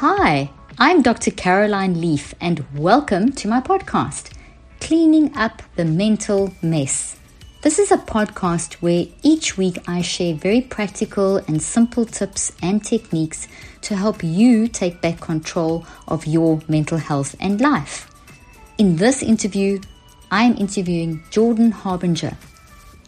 Hi, I'm Dr. Caroline Leaf, and welcome to my podcast, Cleaning Up the Mental Mess. This is a podcast where each week I share very practical and simple tips and techniques to help you take back control of your mental health and life. In this interview, I am interviewing Jordan Harbinger.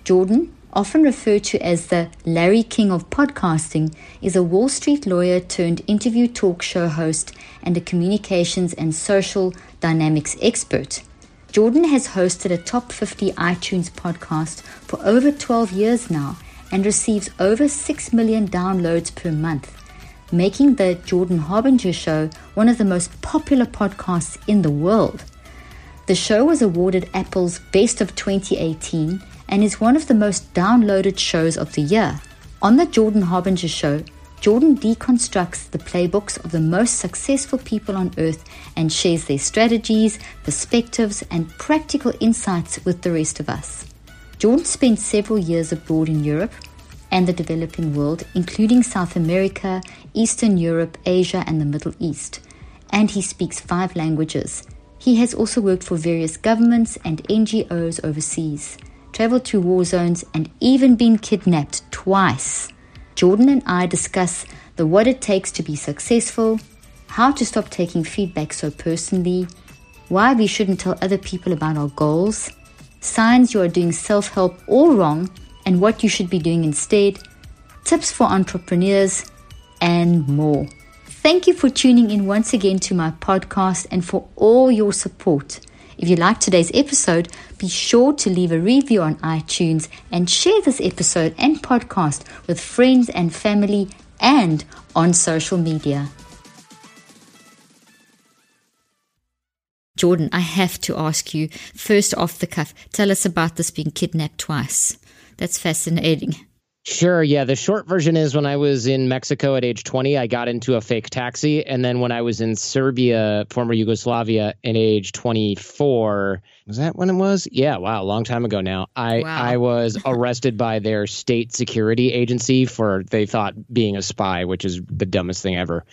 Jordan often referred to as the Larry King of podcasting, is a Wall Street lawyer turned interview talk show host and a communications and social dynamics expert. Jordan has hosted a top 50 iTunes podcast for over 12 years now and receives over 6 million downloads per month, making the Jordan Harbinger Show one of the most popular podcasts in the world. The show was awarded Apple's Best of 2018 and is one of the most downloaded shows of the year. On the Jordan Harbinger Show, Jordan deconstructs the playbooks of the most successful people on earth and shares their strategies, perspectives, and practical insights with the rest of us. Jordan spent several years abroad in Europe and the developing world, including South America, Eastern Europe, Asia, and the Middle East. And he speaks five languages. He has also worked for various governments and NGOs overseas traveled to war zones, and even been kidnapped twice. Jordan and I discuss the what it takes to be successful, how to stop taking feedback so personally, why we shouldn't tell other people about our goals, signs you are doing self help all wrong, and what you should be doing instead, tips for entrepreneurs, and more. Thank you for tuning in once again to my podcast and for all your support. If you like today's episode, be sure to leave a review on iTunes and share this episode and podcast with friends and family and on social media. Jordan, I have to ask you, first off the cuff, tell us about this being kidnapped twice. That's fascinating. Sure. Yeah. The short version is when I was in Mexico at age 20, I got into a fake taxi. And then when I was in Serbia, former Yugoslavia, at age 24, was that when it was? Yeah. Wow. A long time ago now. I, wow. I was arrested by their state security agency for, they thought, being a spy, which is the dumbest thing ever.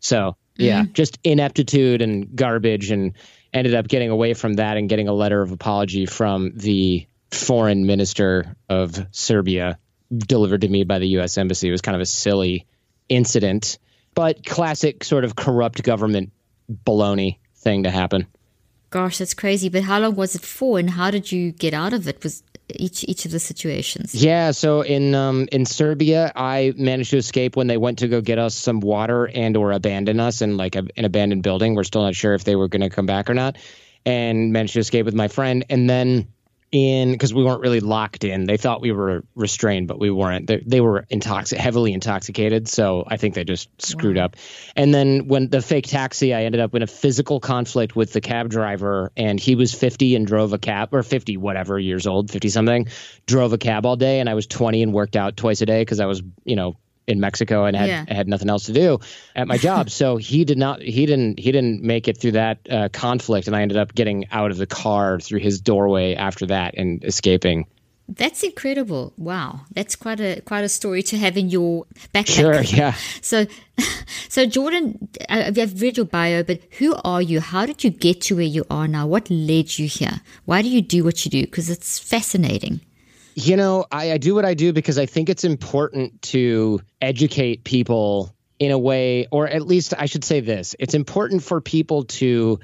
So, yeah, mm-hmm. just ineptitude and garbage. And ended up getting away from that and getting a letter of apology from the foreign minister of Serbia delivered to me by the U.S. Embassy. It was kind of a silly incident, but classic sort of corrupt government baloney thing to happen. Gosh, that's crazy. But how long was it for, and how did you get out of it? Was each each of the situations? Yeah, so in um, in Serbia, I managed to escape when they went to go get us some water and or abandon us in like a, an abandoned building. We're still not sure if they were going to come back or not, and managed to escape with my friend. And then in because we weren't really locked in. They thought we were restrained, but we weren't. They, they were intoxic, heavily intoxicated. So I think they just screwed wow. up. And then when the fake taxi, I ended up in a physical conflict with the cab driver, and he was 50 and drove a cab, or 50 whatever years old, 50 something, drove a cab all day, and I was 20 and worked out twice a day because I was, you know, in Mexico and had yeah. had nothing else to do at my job. so he did not he didn't he didn't make it through that uh, conflict, and I ended up getting out of the car through his doorway after that and escaping. That's incredible! Wow, that's quite a quite a story to have in your backpack. Sure, yeah. So, so Jordan, I've read your bio, but who are you? How did you get to where you are now? What led you here? Why do you do what you do? Because it's fascinating. You know, I, I do what I do because I think it's important to educate people in a way, or at least I should say this it's important for people to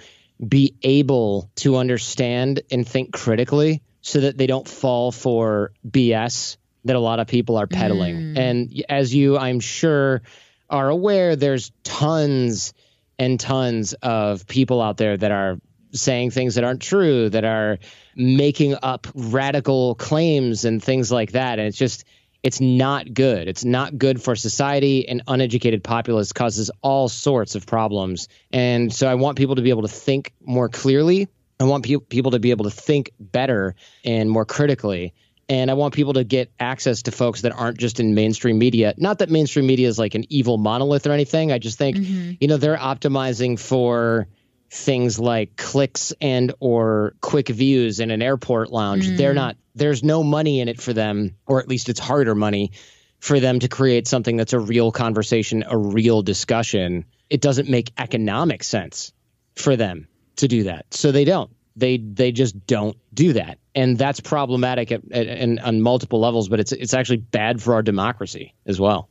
be able to understand and think critically so that they don't fall for BS that a lot of people are peddling. Mm. And as you, I'm sure, are aware, there's tons and tons of people out there that are saying things that aren't true, that are making up radical claims and things like that. And it's just, It's not good. It's not good for society. An uneducated populace causes all sorts of problems. And so I want people to be able to think more clearly. I want pe- people to be able to think better and more critically. And I want people to get access to folks that aren't just in mainstream media. Not that mainstream media is like an evil monolith or anything. I just think, mm-hmm. you know, they're optimizing for things like clicks and or quick views in an airport lounge. Mm. They're not there's no money in it for them, or at least it's harder money for them to create something that's a real conversation, a real discussion. It doesn't make economic sense for them to do that. So they don't. They they just don't do that. And that's problematic at, at, at, on multiple levels, but it's it's actually bad for our democracy as well.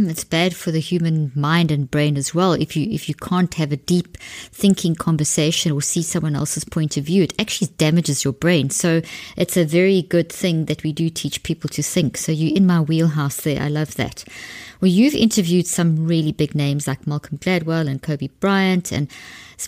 Mm, it's bad for the human mind and brain as well. If you if you can't have a deep thinking conversation or see someone else's point of view, it actually damages your brain. So it's a very good thing that we do teach people to think. So you're in my wheelhouse there. I love that. Well, you've interviewed some really big names like Malcolm Gladwell and Kobe Bryant. And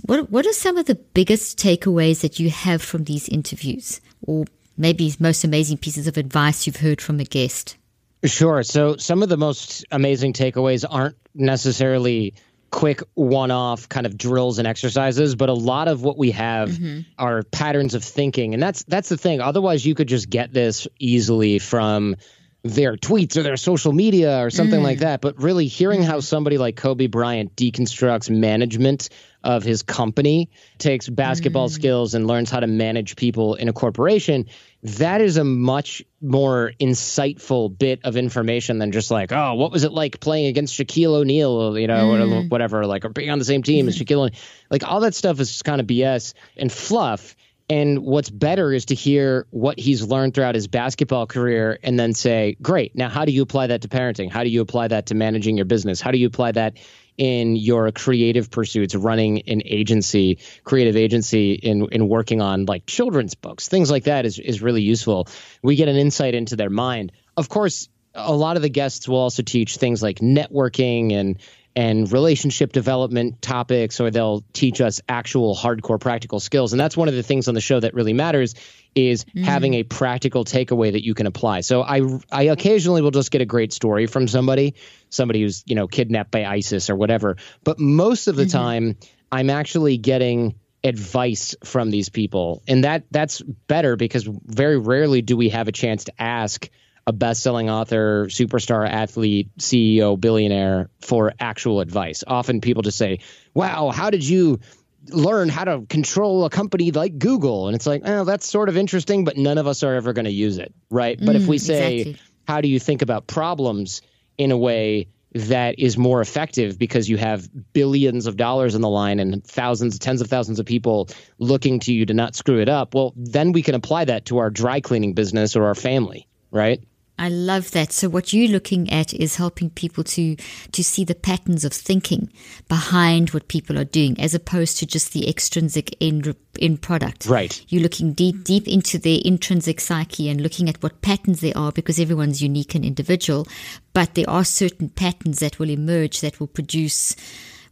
what what are some of the biggest takeaways that you have from these interviews, or maybe most amazing pieces of advice you've heard from a guest? Sure. So some of the most amazing takeaways aren't necessarily quick one-off kind of drills and exercises but a lot of what we have mm-hmm. are patterns of thinking and that's that's the thing otherwise you could just get this easily from their tweets or their social media or something mm. like that but really hearing how mm-hmm. somebody like Kobe Bryant deconstructs management of his company takes basketball mm. skills and learns how to manage people in a corporation that is a much more insightful bit of information than just like, oh, what was it like playing against Shaquille O'Neal, you know, mm. or whatever, like, or being on the same team as mm-hmm. Shaquille O'Neal. Like, all that stuff is just kind of BS and fluff. And what's better is to hear what he's learned throughout his basketball career and then say, great, now how do you apply that to parenting? How do you apply that to managing your business? How do you apply that in your creative pursuits, running an agency, creative agency in in working on like children's books, things like that is is really useful. We get an insight into their mind. Of course, a lot of the guests will also teach things like networking and and relationship development topics or they'll teach us actual hardcore practical skills and that's one of the things on the show that really matters is mm. having a practical takeaway that you can apply so i i occasionally will just get a great story from somebody somebody who's you know kidnapped by isis or whatever but most of the mm-hmm. time i'm actually getting advice from these people and that that's better because very rarely do we have a chance to ask a best-selling author, superstar athlete, CEO, billionaire for actual advice. Often people just say, "Wow, how did you learn how to control a company like Google?" And it's like, "Oh, that's sort of interesting, but none of us are ever going to use it, right?" Mm, but if mm, we say, exactly. "How do you think about problems in a way that is more effective because you have billions of dollars in the line and thousands, tens of thousands of people looking to you to not screw it up. Well, then we can apply that to our dry cleaning business or our family, right? I love that. So what you're looking at is helping people to to see the patterns of thinking behind what people are doing, as opposed to just the extrinsic end end product. Right. You're looking deep deep into their intrinsic psyche and looking at what patterns there are, because everyone's unique and individual. But there are certain patterns that will emerge that will produce,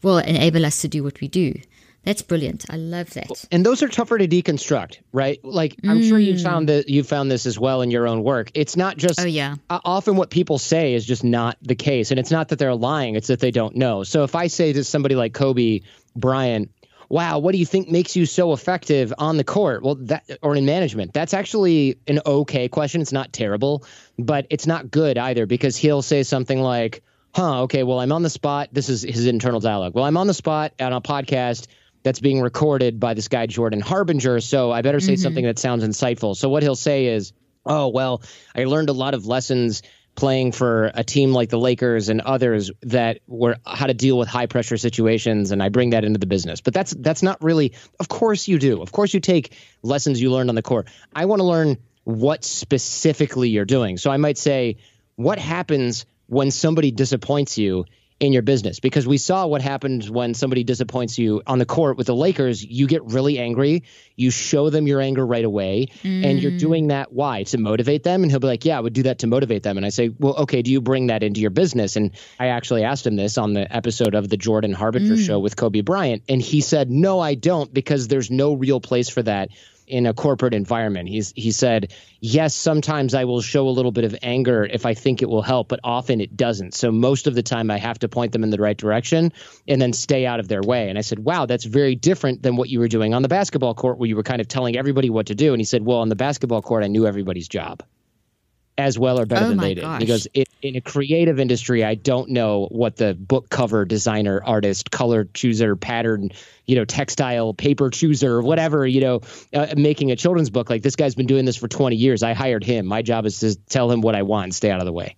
will enable us to do what we do. That's brilliant. I love that. And those are tougher to deconstruct, right? Like I'm mm. sure you found that you found this as well in your own work. It's not just Oh yeah. often what people say is just not the case and it's not that they're lying, it's that they don't know. So if I say to somebody like Kobe Bryant, "Wow, what do you think makes you so effective on the court?" Well, that or in management. That's actually an okay question. It's not terrible, but it's not good either because he'll say something like, "Huh, okay, well, I'm on the spot. This is his internal dialogue. Well, I'm on the spot on a podcast that's being recorded by this guy Jordan Harbinger. So I better say mm-hmm. something that sounds insightful. So what he'll say is, "Oh well, I learned a lot of lessons." playing for a team like the Lakers and others that were how to deal with high pressure situations and I bring that into the business. But that's that's not really of course you do. Of course you take lessons you learned on the court. I want to learn what specifically you're doing. So I might say what happens when somebody disappoints you in your business because we saw what happens when somebody disappoints you on the court with the Lakers. You get really angry. You show them your anger right away. Mm. And you're mm. doing that why? To motivate them. And he'll be like, Yeah, I would do that to motivate them. And I say, Well, okay, do you bring that into your business? And I actually asked him this on the episode of the Jordan Harbinger mm. show with Kobe Bryant. And he said, No, I don't, because there's no real place for that in a corporate environment. He's he said, "Yes, sometimes I will show a little bit of anger if I think it will help, but often it doesn't. So most of the time I have to point them in the right direction and then stay out of their way." And I said, "Wow, that's very different than what you were doing on the basketball court where you were kind of telling everybody what to do." And he said, "Well, on the basketball court I knew everybody's job." As well or better oh than they did. Gosh. Because it, in a creative industry, I don't know what the book cover designer, artist, color chooser, pattern, you know, textile, paper chooser, whatever, you know, uh, making a children's book. Like this guy's been doing this for 20 years. I hired him. My job is to tell him what I want and stay out of the way.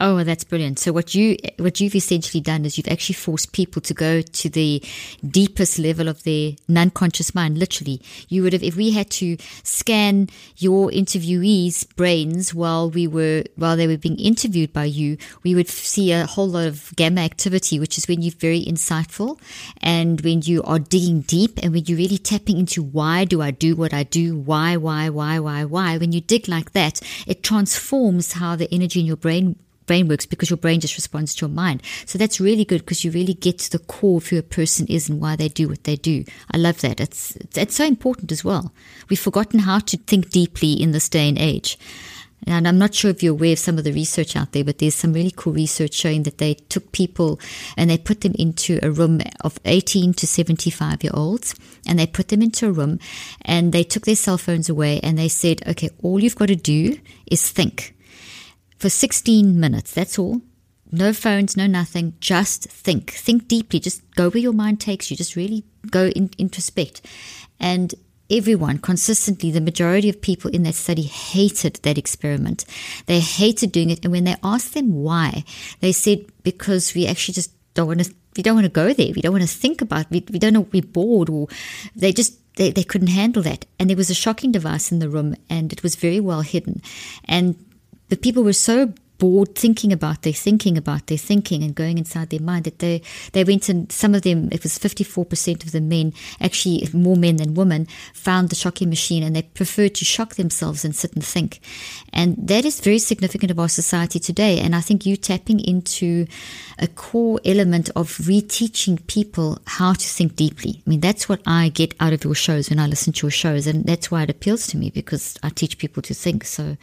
Oh, that's brilliant. So what you what you've essentially done is you've actually forced people to go to the deepest level of their non-conscious mind. Literally, you would have if we had to scan your interviewees' brains while we were while they were being interviewed by you, we would see a whole lot of gamma activity, which is when you're very insightful and when you are digging deep and when you're really tapping into why do I do what I do? Why, why, why, why, why? When you dig like that, it transforms how the energy in your brain brain works because your brain just responds to your mind. So that's really good because you really get to the core of who a person is and why they do what they do. I love that. It's, it's so important as well. We've forgotten how to think deeply in this day and age. And I'm not sure if you're aware of some of the research out there, but there's some really cool research showing that they took people and they put them into a room of 18 to 75 year olds and they put them into a room and they took their cell phones away and they said, okay, all you've got to do is think for 16 minutes. That's all. No phones, no nothing. Just think. Think deeply. Just go where your mind takes you. Just really go in, introspect. And everyone consistently, the majority of people in that study hated that experiment. They hated doing it. And when they asked them why, they said, because we actually just don't want to, we don't want to go there. We don't want to think about, we, we don't know, we're bored or they just, they, they couldn't handle that. And there was a shocking device in the room and it was very well hidden. And the people were so bored thinking about their thinking about their thinking and going inside their mind that they they went and some of them it was 54% of the men actually more men than women found the shocking machine and they preferred to shock themselves and sit and think. And that is very significant of our society today. And i think you tapping into a core element of reteaching people how to think deeply. I mean that's what i get out of your shows when i listen to your shows. And that's why it appeals to me because i teach people to think. So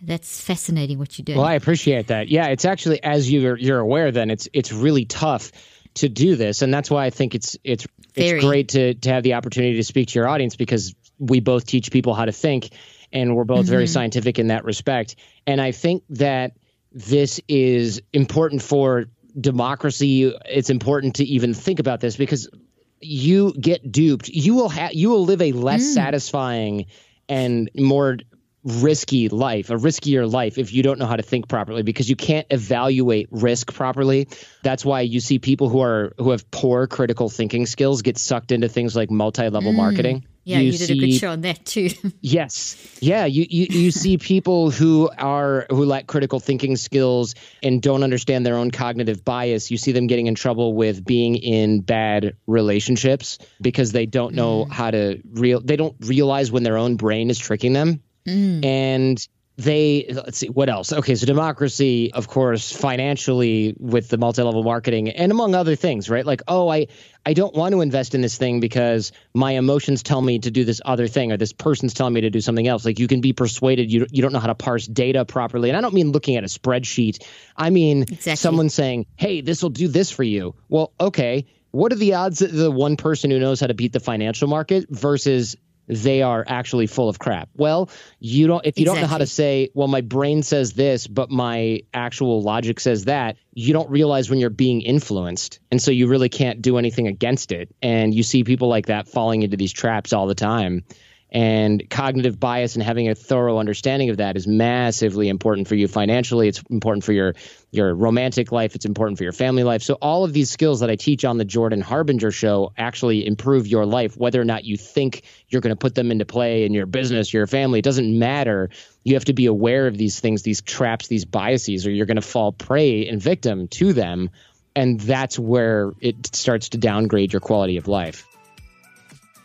that's fascinating what you do. Well, I appreciate that. Yeah, it's actually as you're you're aware then it's it's really tough to do this and that's why I think it's it's Very. it's great to to have the opportunity to speak to your audience because we both teach people how to think and we're both mm-hmm. very scientific in that respect. And I think that this is important for democracy. It's important to even think about this because you get duped. You will have you will live a less mm. satisfying and more risky life, a riskier life if you don't know how to think properly because you can't evaluate risk properly. That's why you see people who are who have poor critical thinking skills get sucked into things like multi-level mm. marketing. Yeah, you, you did see, a good show on that too. yes. Yeah, you, you you see people who are who lack critical thinking skills and don't understand their own cognitive bias. You see them getting in trouble with being in bad relationships because they don't know mm. how to real they don't realize when their own brain is tricking them Mm. And they let's see what else? Okay so democracy of course financially with the multi-level marketing and among other things right? Like oh i i don't want to invest in this thing because my emotions tell me to do this other thing or this person's telling me to do something else. Like you can be persuaded you, you don't know how to parse data properly. And i don't mean looking at a spreadsheet. I mean exactly. someone saying hey this will do this for you. Well okay what are the odds that the one person who knows how to beat the financial market versus they are actually full of crap. Well, you don't if you exactly. don't know how to say, well, my brain says this, but my actual logic says that, you don't realize when you're being influenced. And so you really can't do anything against it. And you see people like that falling into these traps all the time. And cognitive bias and having a thorough understanding of that is massively important for you financially. It's important for your your romantic life. It's important for your family life. So all of these skills that I teach on the Jordan Harbinger show actually improve your life, whether or not you think you're going to put them into play in your business, your family. It doesn't matter. You have to be aware of these things, these traps, these biases, or you're going to fall prey and victim to them. And that's where it starts to downgrade your quality of life.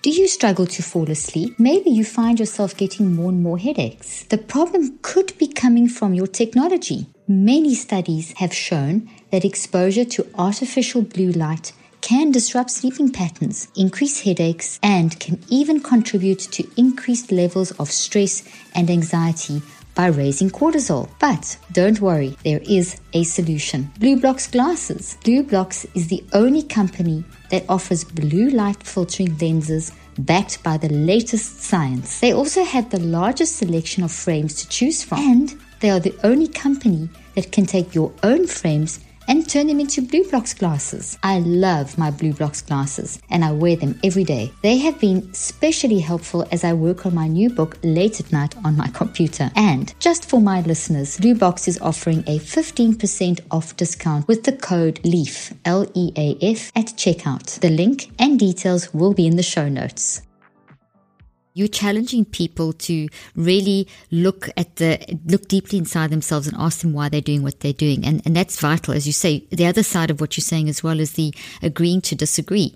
Do you struggle to fall asleep? Maybe you find yourself getting more and more headaches. The problem could be coming from your technology. Many studies have shown that exposure to artificial blue light can disrupt sleeping patterns, increase headaches, and can even contribute to increased levels of stress and anxiety by raising cortisol. But don't worry, there is a solution. BlueBlox glasses. BlueBlox is the only company that offers blue light filtering lenses backed by the latest science. They also have the largest selection of frames to choose from, and they are the only company that can take your own frames and turn them into BlueBlox glasses. I love my BlueBlox glasses and I wear them every day. They have been especially helpful as I work on my new book late at night on my computer. And just for my listeners, BlueBlox is offering a 15% off discount with the code LEAF, L E A F, at checkout. The link and details will be in the show notes you're challenging people to really look at the look deeply inside themselves and ask them why they're doing what they're doing and and that's vital as you say the other side of what you're saying as well is the agreeing to disagree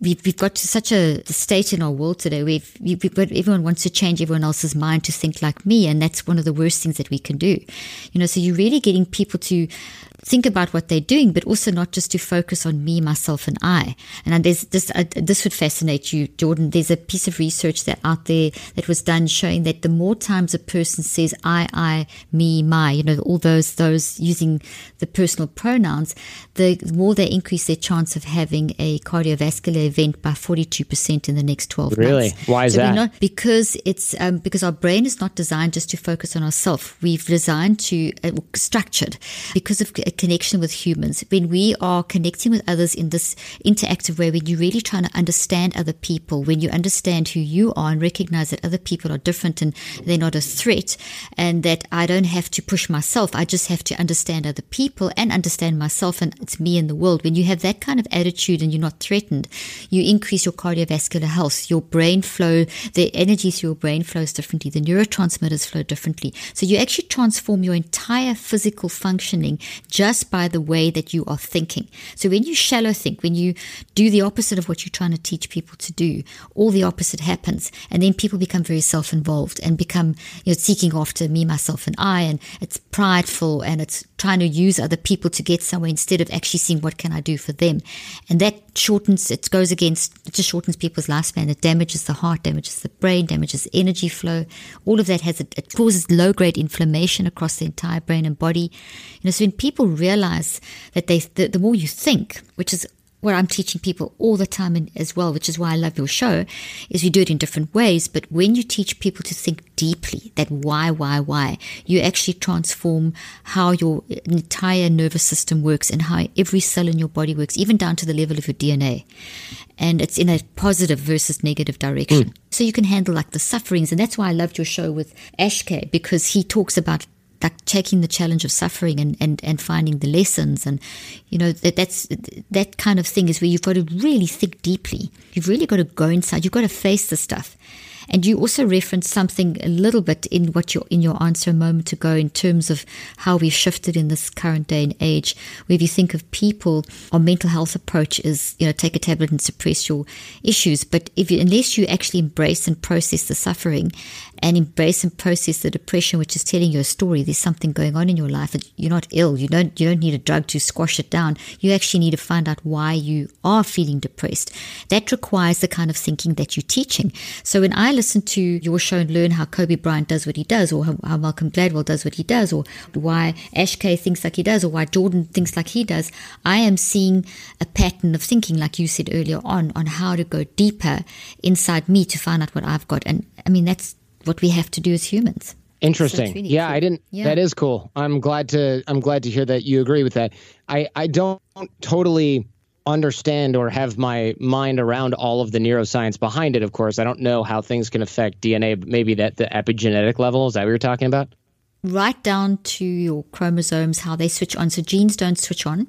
we've, we've got to such a state in our world today where we've, we've got everyone wants to change everyone else's mind to think like me and that's one of the worst things that we can do you know so you're really getting people to think about what they're doing, but also not just to focus on me, myself, and I. And there's this, uh, this would fascinate you, Jordan. There's a piece of research that out there that was done showing that the more times a person says I, I, me, my, you know, all those, those using the personal pronouns, the more they increase their chance of having a cardiovascular event by 42% in the next 12 really? months. Really? Why is so that? Not, because it's, um, because our brain is not designed just to focus on ourselves. We've designed to, uh, structured because of a connection with humans, when we are connecting with others in this interactive way, when you're really trying to understand other people, when you understand who you are and recognize that other people are different and they're not a threat, and that I don't have to push myself, I just have to understand other people and understand myself, and it's me and the world. When you have that kind of attitude and you're not threatened, you increase your cardiovascular health, your brain flow, the energy through your brain flows differently, the neurotransmitters flow differently. So you actually transform your entire physical functioning just by the way that you are thinking. So when you shallow think, when you do the opposite of what you're trying to teach people to do, all the opposite happens. And then people become very self involved and become, you know, seeking after me, myself, and I. And it's prideful and it's trying to use other people to get somewhere instead of actually seeing what can I do for them. And that shortens, it goes against, it just shortens people's lifespan. It damages the heart, damages the brain, damages energy flow. All of that has, it causes low grade inflammation across the entire brain and body. You know, so when people realize that they, the, the more you think, which is what I'm teaching people all the time as well, which is why I love your show, is you do it in different ways. But when you teach people to think deeply, that why, why, why, you actually transform how your entire nervous system works and how every cell in your body works, even down to the level of your DNA. And it's in a positive versus negative direction. Mm. So you can handle like the sufferings. And that's why I loved your show with Ashkay because he talks about like taking the challenge of suffering and, and, and finding the lessons and you know that that's that kind of thing is where you've got to really think deeply you've really got to go inside you've got to face the stuff and you also referenced something a little bit in what your in your answer a moment ago in terms of how we've shifted in this current day and age. Where if you think of people, our mental health approach is you know take a tablet and suppress your issues. But if you, unless you actually embrace and process the suffering, and embrace and process the depression, which is telling you a story, there's something going on in your life. You're not ill. You don't you don't need a drug to squash it down. You actually need to find out why you are feeling depressed. That requires the kind of thinking that you're teaching. So when I listen to your show and learn how Kobe Bryant does what he does, or how Malcolm Gladwell does what he does, or why Ash Ashkay thinks like he does, or why Jordan thinks like he does, I am seeing a pattern of thinking, like you said earlier on, on how to go deeper inside me to find out what I've got. And I mean, that's what we have to do as humans. Interesting. Really yeah, cool. I didn't. Yeah. That is cool. I'm glad to. I'm glad to hear that you agree with that. I I don't totally understand or have my mind around all of the neuroscience behind it. Of course, I don't know how things can affect DNA. Maybe that the epigenetic level is that what you're talking about? Right down to your chromosomes, how they switch on. So genes don't switch on.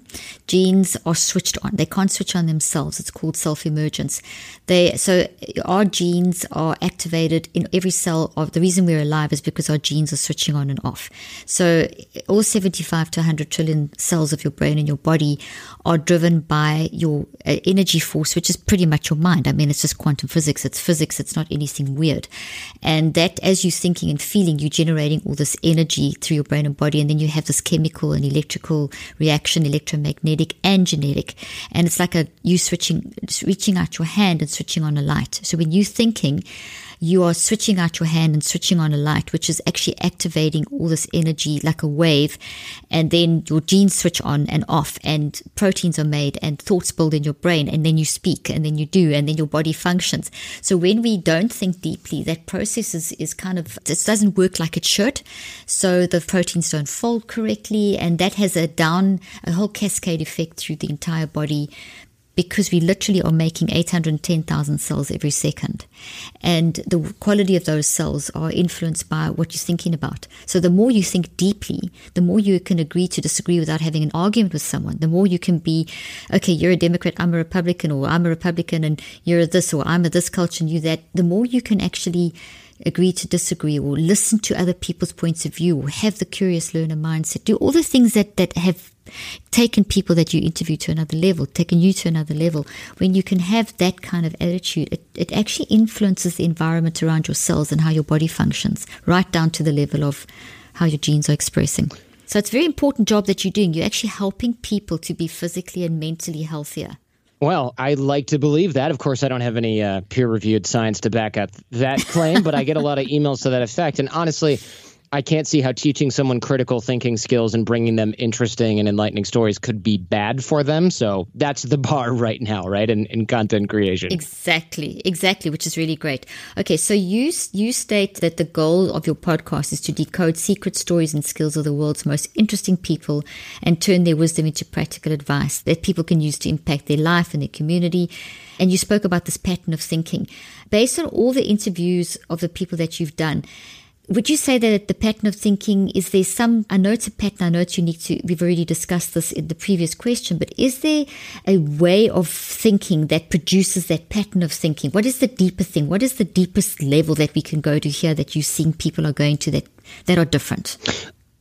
Genes are switched on. They can't switch on themselves. It's called self-emergence. They, so our genes are activated in every cell of the reason we're alive is because our genes are switching on and off. So all 75 to 100 trillion cells of your brain and your body are driven by your uh, energy force, which is pretty much your mind. I mean, it's just quantum physics. It's physics. It's not anything weird. And that as you're thinking and feeling, you're generating all this energy energy through your brain and body, and then you have this chemical and electrical reaction, electromagnetic and genetic. And it's like a you switching, reaching out your hand and switching on a light. So when you're thinking, you are switching out your hand and switching on a light, which is actually activating all this energy like a wave. And then your genes switch on and off, and proteins are made, and thoughts build in your brain, and then you speak, and then you do, and then your body functions. So when we don't think deeply, that process is, is kind of, it doesn't work like it should. So the proteins don't fold correctly, and that has a down, a whole cascade effect through the entire body because we literally are making 810,000 cells every second. And the quality of those cells are influenced by what you're thinking about. So the more you think deeply, the more you can agree to disagree without having an argument with someone. The more you can be, okay, you're a Democrat, I'm a Republican, or I'm a Republican and you're this, or I'm a this culture and you that. The more you can actually agree to disagree or listen to other people's points of view or have the curious learner mindset, do all the things that, that have taken people that you interview to another level, taken you to another level. When you can have that kind of attitude, it, it actually influences the environment around your cells and how your body functions, right down to the level of how your genes are expressing. So it's a very important job that you're doing. You're actually helping people to be physically and mentally healthier. Well, I like to believe that. Of course, I don't have any uh, peer reviewed science to back up that claim, but I get a lot of emails to that effect. And honestly, I can't see how teaching someone critical thinking skills and bringing them interesting and enlightening stories could be bad for them. So that's the bar right now, right? In, in content creation. Exactly, exactly, which is really great. Okay, so you you state that the goal of your podcast is to decode secret stories and skills of the world's most interesting people and turn their wisdom into practical advice that people can use to impact their life and their community. And you spoke about this pattern of thinking. Based on all the interviews of the people that you've done, would you say that the pattern of thinking is there some? I know it's a pattern. I know it's unique to. We've already discussed this in the previous question, but is there a way of thinking that produces that pattern of thinking? What is the deeper thing? What is the deepest level that we can go to here that you're seeing people are going to that that are different?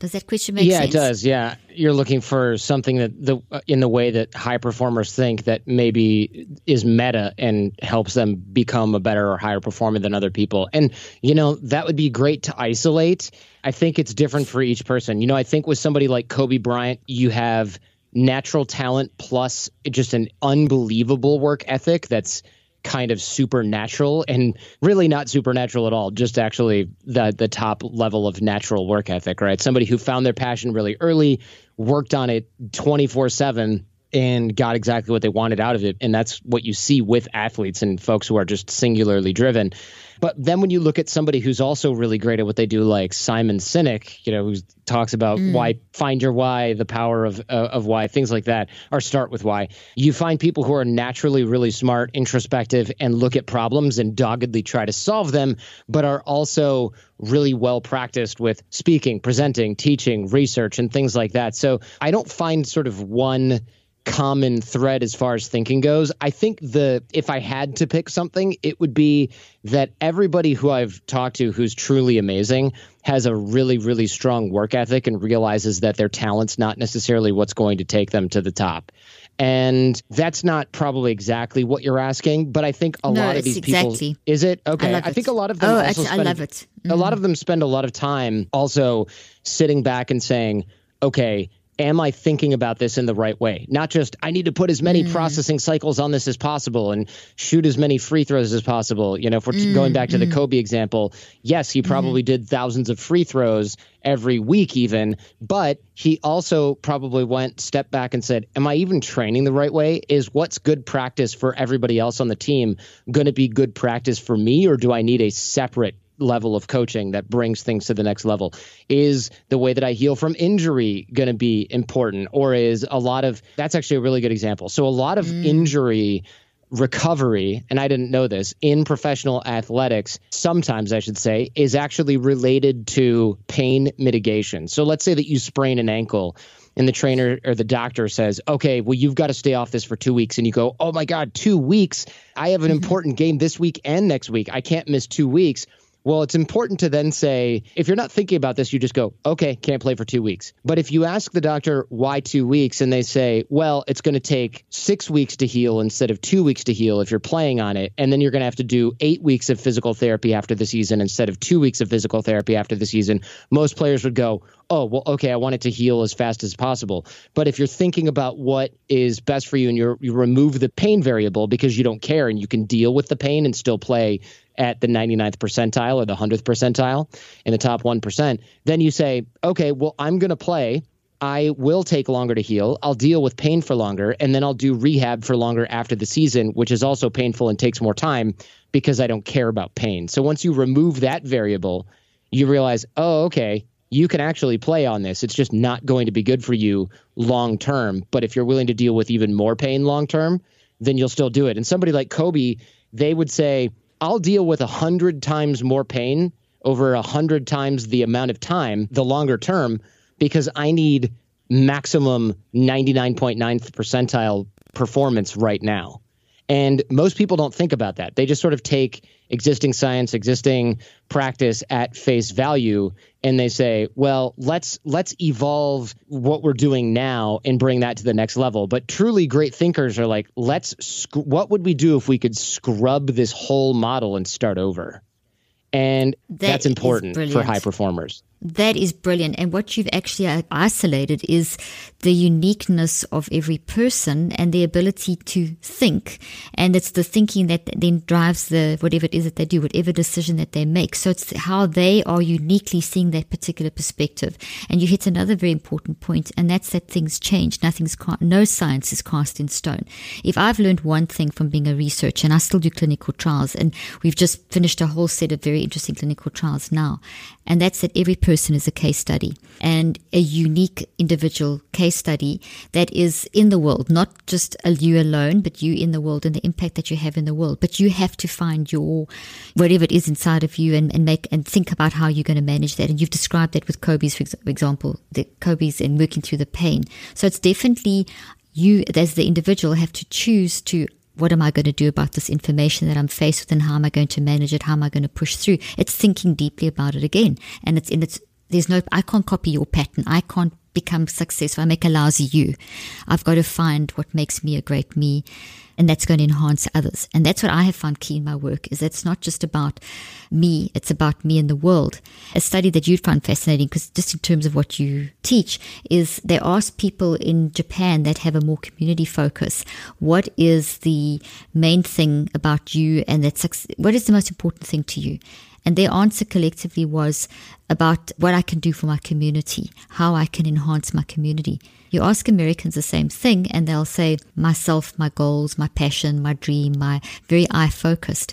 Does that question make yeah, sense? Yeah, it does. Yeah, you're looking for something that the in the way that high performers think that maybe is meta and helps them become a better or higher performer than other people. And you know that would be great to isolate. I think it's different for each person. You know, I think with somebody like Kobe Bryant, you have natural talent plus just an unbelievable work ethic that's kind of supernatural and really not supernatural at all just actually the the top level of natural work ethic right? Somebody who found their passion really early worked on it 24/7 and got exactly what they wanted out of it and that's what you see with athletes and folks who are just singularly driven but then when you look at somebody who's also really great at what they do, like Simon Sinek, you know, who talks about mm. why find your why, the power of uh, of why, things like that, or start with why. You find people who are naturally really smart, introspective, and look at problems and doggedly try to solve them, but are also really well practiced with speaking, presenting, teaching, research, and things like that. So I don't find sort of one common thread as far as thinking goes. I think the if I had to pick something, it would be that everybody who I've talked to who's truly amazing has a really really strong work ethic and realizes that their talent's not necessarily what's going to take them to the top. And that's not probably exactly what you're asking, but I think a no, lot of these exactly. people is it okay? I, I think a lot of them oh, actually, spend, I love it. Mm-hmm. A lot of them spend a lot of time also sitting back and saying, okay, am I thinking about this in the right way? Not just I need to put as many mm. processing cycles on this as possible and shoot as many free throws as possible. You know, if we're mm, going back to mm. the Kobe example, yes, he probably mm. did thousands of free throws every week even, but he also probably went step back and said, "Am I even training the right way? Is what's good practice for everybody else on the team going to be good practice for me or do I need a separate level of coaching that brings things to the next level? Is the way that I heal from injury going to be important? Or is a lot of that's actually a really good example. So, a lot of mm. injury recovery, and I didn't know this, in professional athletics, sometimes I should say, is actually related to pain mitigation. So, let's say that you sprain an ankle and the trainer or the doctor says, okay, well, you've got to stay off this for two weeks. And you go, oh my God, two weeks? I have an mm-hmm. important game this week and next week. I can't miss two weeks Well, it's important to then say, if you're not thinking about this, you just go, okay, can't play for two weeks. But if you ask the doctor why two weeks? And they say, well, it's going to take six weeks to heal instead of two weeks to heal if you're playing on it, and then you're going to have to do eight weeks of physical therapy after the season instead of two weeks of physical therapy after the season, most players would go, oh, well, okay, I want it to heal as fast as possible. But if you're thinking about what is best for you and you you remove the pain variable because you don't care and you can deal with the pain and still play at the 99th percentile or the 100th percentile in the top 1%, then you say, okay, well, I'm going to play. I will take longer to heal. I'll deal with pain for longer, and then I'll do rehab for longer after the season, which is also painful and takes more time because I don't care about pain. So once you remove that variable, you realize, oh, okay, you can actually play on this. It's just not going to be good for you long term. But if you're willing to deal with even more pain long term, then you'll still do it. And somebody like Kobe, they would say, I'll deal with a hundred times more pain over a hundred times the amount of time, the longer term, because I need maximum 99.9th percentile performance right now. And most people don't think about that. They just sort of take existing science, existing practice at face value, and they say, "Well, let's let's evolve what we're doing now and bring that to the next level." But truly great thinkers are like, "Let's sc- what would we do if we could scrub this whole model and start over?" And that that's important for high performers. That is brilliant. And what you've actually uh, isolated is the uniqueness of every person and the ability to think. And it's the thinking that then drives the, whatever it is that they do, whatever decision that they make. So it's how they are uniquely seeing that particular perspective. And you hit another very important point, and that's that things change. Nothing's, no science is cast in stone. If I've learned one thing from being a researcher, and I still do clinical trials, and we've just finished a whole set of very interesting clinical trials now, and that's that every person is a case study and a unique individual case study that is in the world, not just you alone, but you in the world and the impact that you have in the world. But you have to find your whatever it is inside of you and, and make and think about how you're going to manage that. And you've described that with Kobe's, for example, the Kobe's and working through the pain. So it's definitely you as the individual have to choose to what am I going to do about this information that I'm faced with and how am I going to manage it? How am I going to push through? It's thinking deeply about it again. And it's in its, there's no, I can't copy your pattern. I can't become successful. I make a lousy you. I've got to find what makes me a great me and that's going to enhance others. And that's what I have found key in my work is it's not just about me, it's about me and the world. A study that you'd find fascinating, because just in terms of what you teach, is they ask people in Japan that have a more community focus, what is the main thing about you and that's what is the most important thing to you? And their answer collectively was about what I can do for my community, how I can enhance my community. You ask Americans the same thing, and they'll say, myself, my goals, my passion, my dream, my very eye focused.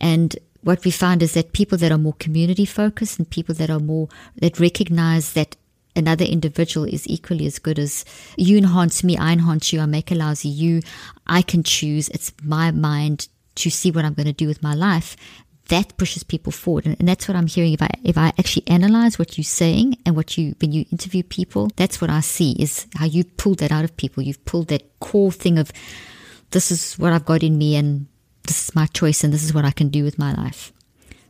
And what we find is that people that are more community focused and people that are more, that recognize that another individual is equally as good as you enhance me, I enhance you, I make a lousy you, I can choose. It's my mind to see what I'm going to do with my life that pushes people forward. And, and, that's what I'm hearing. If I, if I actually analyze what you're saying and what you, when you interview people, that's what I see is how you pulled that out of people. You've pulled that core thing of this is what I've got in me and this is my choice and this is what I can do with my life.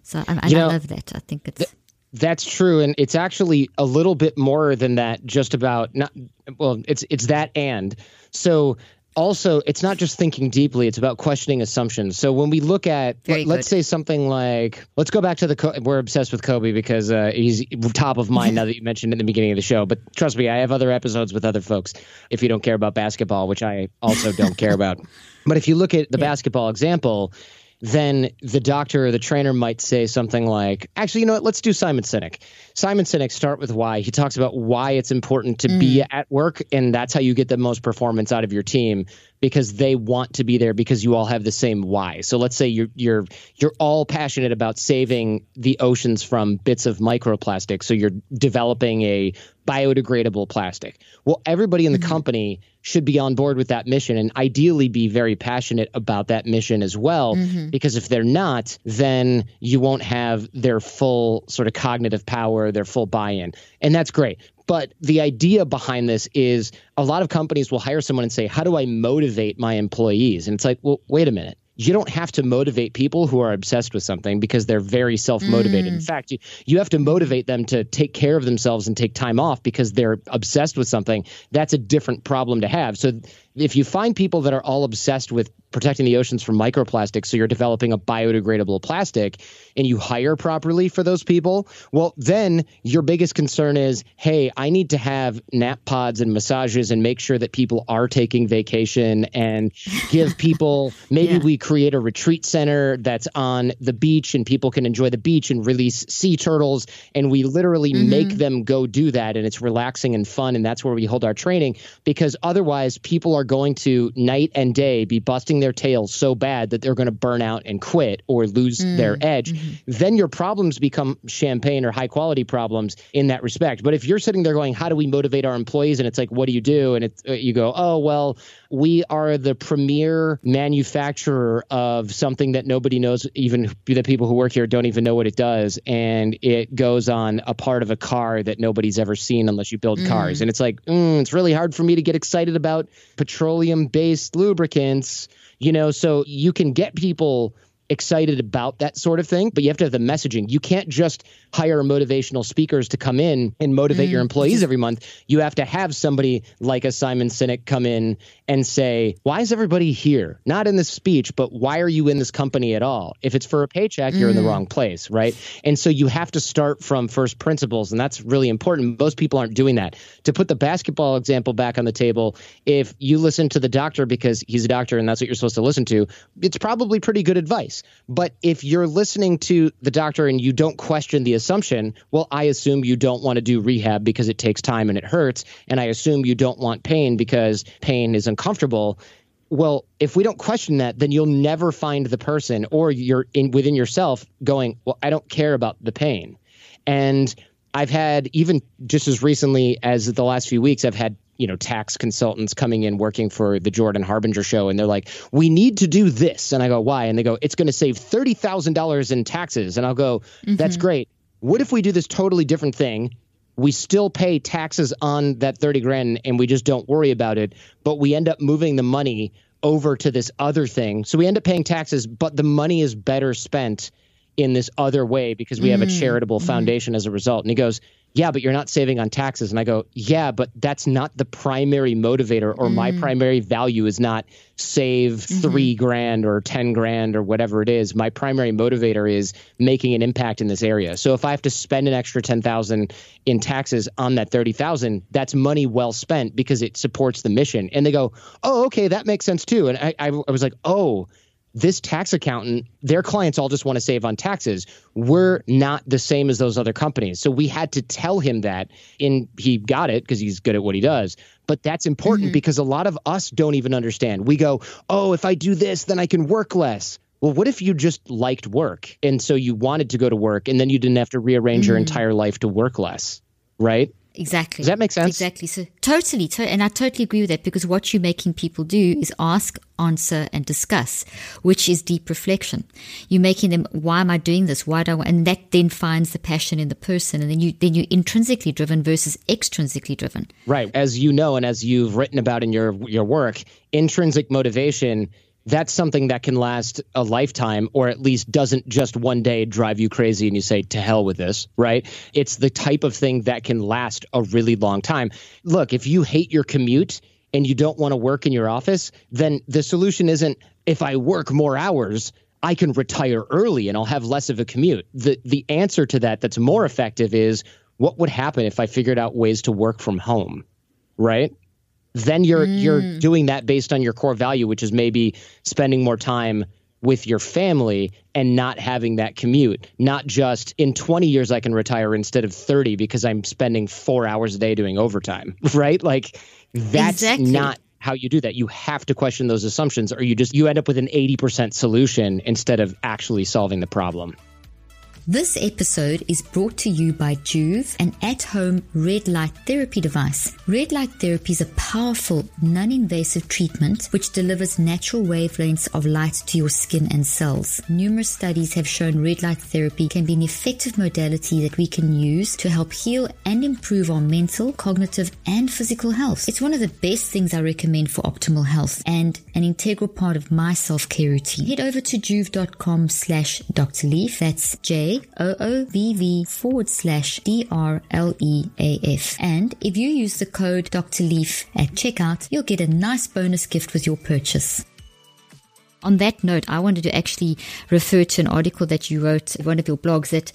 So I, I, know, I love that. I think it's. Th- that's true, and it's actually a little bit more than that. Just about not well, it's it's that and so also it's not just thinking deeply it's about questioning assumptions. So when we look at let, us say something like let's go back to the we're obsessed with kobe because uh, he's top of mind now that you mentioned in the beginning of the show. But trust me i have other episodes with other folks if you don't care about basketball which i also don't care about. But if you look at the yeah. basketball example then the doctor or the trainer might say something like, actually, you know what? Let's do Simon Sinek. Simon Sinek, start with why. He talks about why it's important to mm. be at work, and that's how you get the most performance out of your team because they want to be there because you all have the same why. So let's say you're you're you're all passionate about saving the oceans from bits of microplastic. So you're developing a biodegradable plastic. Well, everybody in the mm-hmm. company should be on board with that mission and ideally be very passionate about that mission as well. Mm-hmm. Because if they're not, then you won't have their full sort of cognitive power, their full buy in. And that's great. But the idea behind this is a lot of companies will hire someone and say, How do I motivate my employees? And it's like, Well, wait a minute you don't have to motivate people who are obsessed with something because they're very self-motivated. Mm. In fact, you, you have to motivate them to take care of themselves and take time off because they're obsessed with something. That's a different problem to have. So if you find people that are all obsessed with protecting the oceans from microplastics, so you're developing a biodegradable plastic and you hire properly for those people, well, then your biggest concern is hey, I need to have nap pods and massages and make sure that people are taking vacation and give people maybe yeah. we create a retreat center that's on the beach and people can enjoy the beach and release sea turtles. And we literally mm-hmm. make them go do that. And it's relaxing and fun. And that's where we hold our training because otherwise people are going to night and day be busting their tails so bad that they're going to burn out and quit or lose mm, their edge, mm-hmm. then your problems become champagne or high quality problems in that respect. But if you're sitting there going, how do we motivate our employees? And it's like, what do you do? And it's, uh, you go, oh, well, we are the premier manufacturer of something that nobody knows, even the people who work here don't even know what it does. And it goes on a part of a car that nobody's ever seen unless you build mm. cars. And it's like, mm, it's really hard for me to get excited about petroleum based lubricants, you know, so you can get people excited about that sort of thing, but you have to have the messaging. You can't just hire motivational speakers to come in and motivate mm. your employees every month. You have to have somebody like a Simon Sinek come in and say, why is everybody here? Not in this speech, but why are you in this company at all? If it's for a paycheck, you're mm. in the mm. wrong place, right? And so you have to start from first principles, and that's really important. Most people aren't doing that. To put the basketball example back on the table, if you listen to the doctor because he's a doctor and that's what you're supposed to listen to, it's probably pretty good advice. But if you're listening to the doctor and you don't question the assumption, well, I assume you don't want to do rehab because it takes time and it hurts. And I assume you don't want pain because pain is uncomfortable. Well, if we don't question that, then you'll never find the person or you're in within yourself going, well, I don't care about the pain. And I've had even just as recently as the last few weeks, I've had you know tax consultants coming in working for the Jordan Harbinger show and they're like we need to do this and I go why and they go it's going to save $30,000 in taxes and I'll go that's mm-hmm. great what if we do this totally different thing? We still pay taxes on that 30 grand and we just don't worry about it, but we end up moving the money over to this other thing. So we end up paying taxes, but the money is better spent in this other way because we have a mm, charitable mm foundation as a result. And he goes, yeah, but you're not saving on taxes. And I go, yeah, but that's not the primary motivator, or mm. my primary value is not save mm-hmm. three grand or 10 grand or whatever it is. My primary motivator is making an impact in this area. So if I have to spend an extra 10,000 in taxes on that 30,000, that's money well spent because it supports the mission. And they go, oh, okay, that makes sense too. And I, I, I was like, oh, this tax accountant, their clients all just want to save on taxes. We're not the same as those other companies. So we had to tell him that, and he got it because he's good at what he does. But that's important mm-hmm. because a lot of us don't even understand. We go, oh, if I do this, then I can work less. Well, what if you just liked work and so you wanted to go to work and then you didn't have to rearrange mm-hmm. your entire life to work less, right? Exactly. Does that make sense? Exactly. So totally, to- and I totally agree with that because what you're making people do is ask, answer, and discuss, which is deep reflection. You're making them, why am I doing this? Why do I? And that then finds the passion in the person, and then you then you're intrinsically driven versus extrinsically driven. Right. As you know, and as you've written about in your your work, intrinsic motivation that's something that can last a lifetime or at least doesn't just one day drive you crazy and you say to hell with this right it's the type of thing that can last a really long time look if you hate your commute and you don't want to work in your office then the solution isn't if i work more hours I can retire early and I'll have less of a commute. The the answer to that that's more effective is what would happen if I figured out ways to work from home, right? Then you're mm. you're doing that based on your core value which is maybe spending more time with your family and not having that commute not just in 20 years i can retire instead of 30 because i'm spending 4 hours a day doing overtime right like that's exactly. not how you do that you have to question those assumptions or you just you end up with an 80% solution instead of actually solving the problem This episode is brought to you by Joovv, an at-home red light therapy device. Red light therapy is a powerful, non-invasive treatment which delivers natural wavelengths of light to your skin and cells. Numerous studies have shown red light therapy can be an effective modality that we can use to help heal and improve our mental, cognitive, and physical health. It's one of the best things I recommend for optimal health and an integral part of my self-care routine. Head over to joovv.com slash Dr. Leaf. That's J O-O-V-V forward slash D-R-L-E-A-F. And if you use the code Dr. Leaf at checkout, you'll get a nice bonus gift with your purchase. On that note, I wanted to actually refer to an article that you wrote, one of your blogs that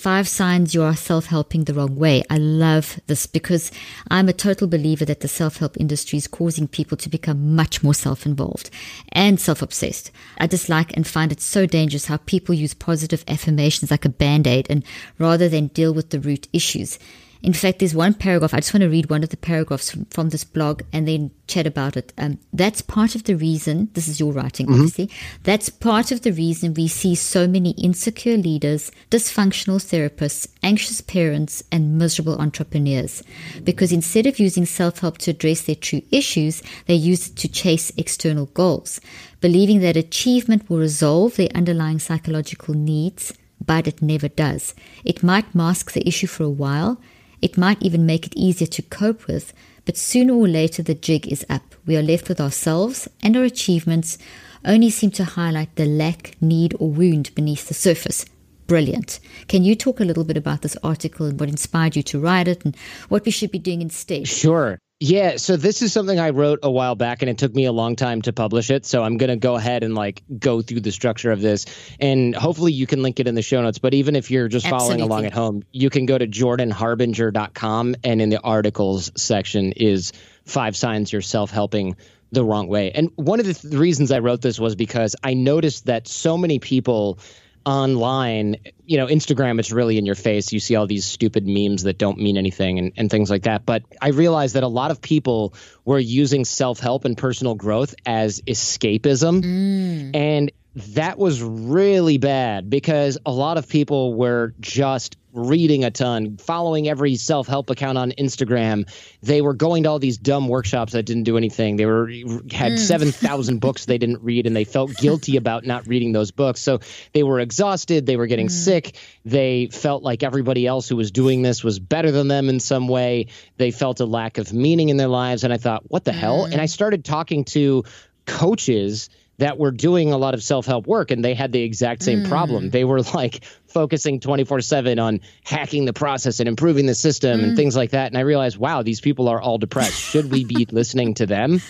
Five signs you are self helping the wrong way. I love this because I'm a total believer that the self help industry is causing people to become much more self involved and self obsessed. I dislike and find it so dangerous how people use positive affirmations like a band aid and rather than deal with the root issues. In fact, there's one paragraph. I just want to read one of the paragraphs from, from this blog and then chat about it. Um, that's part of the reason, this is your writing, mm-hmm. obviously. That's part of the reason we see so many insecure leaders, dysfunctional therapists, anxious parents, and miserable entrepreneurs. Because instead of using self help to address their true issues, they use it to chase external goals, believing that achievement will resolve their underlying psychological needs. But it never does. It might mask the issue for a while, it might even make it easier to cope with, but sooner or later the jig is up. We are left with ourselves, and our achievements only seem to highlight the lack, need, or wound beneath the surface. Brilliant. Can you talk a little bit about this article and what inspired you to write it and what we should be doing instead? Sure. Yeah, so this is something I wrote a while back and it took me a long time to publish it. So I'm going to go ahead and like go through the structure of this and hopefully you can link it in the show notes. But even if you're just Absolutely. following along at home, you can go to jordanharbinger.com and in the articles section is five signs you're self helping the wrong way. And one of the th- reasons I wrote this was because I noticed that so many people online, you know, Instagram, it's really in your face. You see all these stupid memes that don't mean anything and, and things like that. But I realized that a lot of people were using self help and personal growth as escapism. Mm. And that was really bad because a lot of people were just reading a ton, following every self help account on Instagram. They were going to all these dumb workshops that didn't do anything. They were had mm. seven thousand books they didn't read, and they felt guilty about not reading those books. So they were exhausted. They were getting mm. sick. They felt like everybody else who was doing this was better than them in some way. They felt a lack of meaning in their lives, and I thought, what the mm. hell? And I started talking to coaches that were doing a lot of self help work and they had the exact same mm. problem. They were like focusing 24 7 on hacking the process and improving the system mm. and things like that. And I realized, wow, these people are all depressed. Should we be listening to them?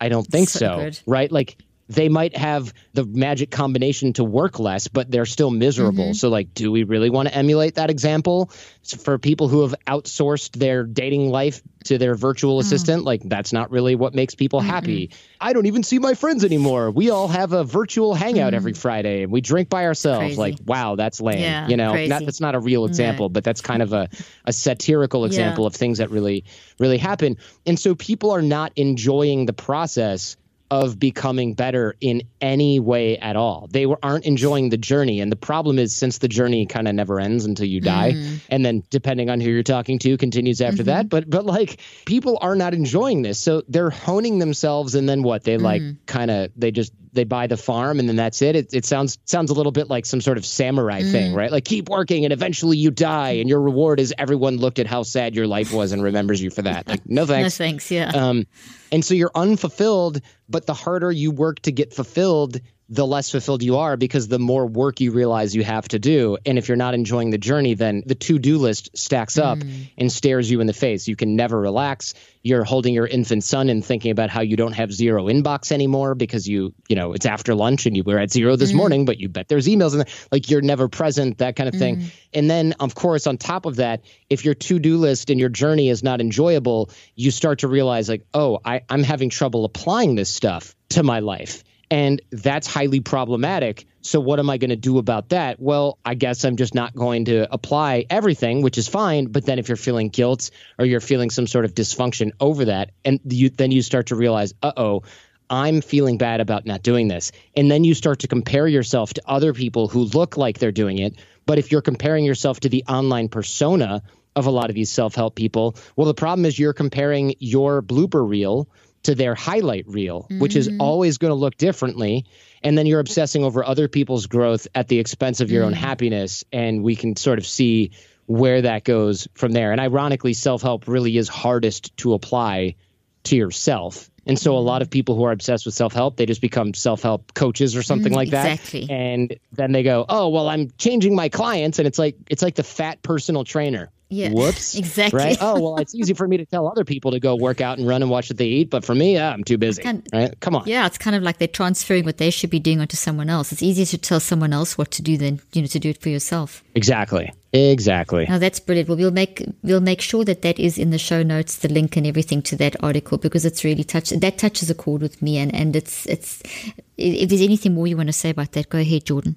I don't think so. so right? Like, they might have the magic combination to work less, but they're still miserable. Mm-hmm. So, like, do we really want to emulate that example for people who have outsourced their dating life to their virtual mm. assistant? Like, that's not really what makes people Mm-mm. happy. I don't even see my friends anymore. We all have a virtual hangout mm. every Friday and we drink by ourselves. Crazy. Like, wow, that's lame. Yeah, you know, not, that's not a real example, but that's kind of a, a satirical example yeah. of things that really, really happen. And so people are not enjoying the process of becoming better in any way at all. They were, aren't enjoying the journey. And the problem is, since the journey kind of never ends until you die, mm-hmm. and then depending on who you're talking to, continues after mm-hmm. that. But but like people are not enjoying this, so they're honing themselves, and then what? They like mm-hmm. kind of they just they buy the farm and then that's it. It, it sounds sounds a little bit like some sort of samurai mm. thing, right? Like keep working and eventually you die, and your reward is everyone looked at how sad your life was and remembers you for that. Like no thanks, no thanks, yeah. Um, and so you're unfulfilled, but the harder you work to get fulfilled, the less fulfilled you are because the more work you realize you have to do. And if you're not enjoying the journey, then the to do list stacks up mm. and stares you in the face. You can never relax. You're holding your infant son and thinking about how you don't have zero inbox anymore because you, you know, it's after lunch and you were at zero this mm. morning, but you bet there's emails and like you're never present, that kind of thing. Mm. And then, of course, on top of that, if your to do list and your journey is not enjoyable, you start to realize, like, oh, I, I'm having trouble applying this stuff to my life and that's highly problematic. So, what am I going to do about that? Well, I guess I'm just not going to apply everything, which is fine. But then, if you're feeling guilt or you're feeling some sort of dysfunction over that, and you, then you start to realize, uh oh, I'm feeling bad about not doing this. And then you start to compare yourself to other people who look like they're doing it. But if you're comparing yourself to the online persona of a lot of these self help people, well, the problem is you're comparing your blooper reel to their highlight reel, mm-hmm. which is mm-hmm. always going to look differently. And then you're obsessing over other people's growth at the expense of your mm-hmm. own happiness. And we can sort of see where that goes from there. And ironically, self help really is hardest to apply to yourself. And so a lot of people who are obsessed with self-help, they just become self-help coaches or something mm, like that. exactly. And then they go, "Oh, well, I'm changing my clients." And it's like it's like the fat personal trainer. Yeah. Whoops. Exactly. Right. Oh well, it's easy for me to tell other people to go work out and run and watch what they eat, but for me, yeah, I'm too busy. Kind of, right. Come on. Yeah, it's kind of like they're transferring what they should be doing onto someone else. It's easier to tell someone else what to do than you know to do it for yourself. Exactly. Exactly. Now that's brilliant. Well, we'll make we'll make sure that that is in the show notes, the link and everything to that article because it's really touch that touches a chord with me, and and it's it's. If there's anything more you want to say about that, go ahead, Jordan.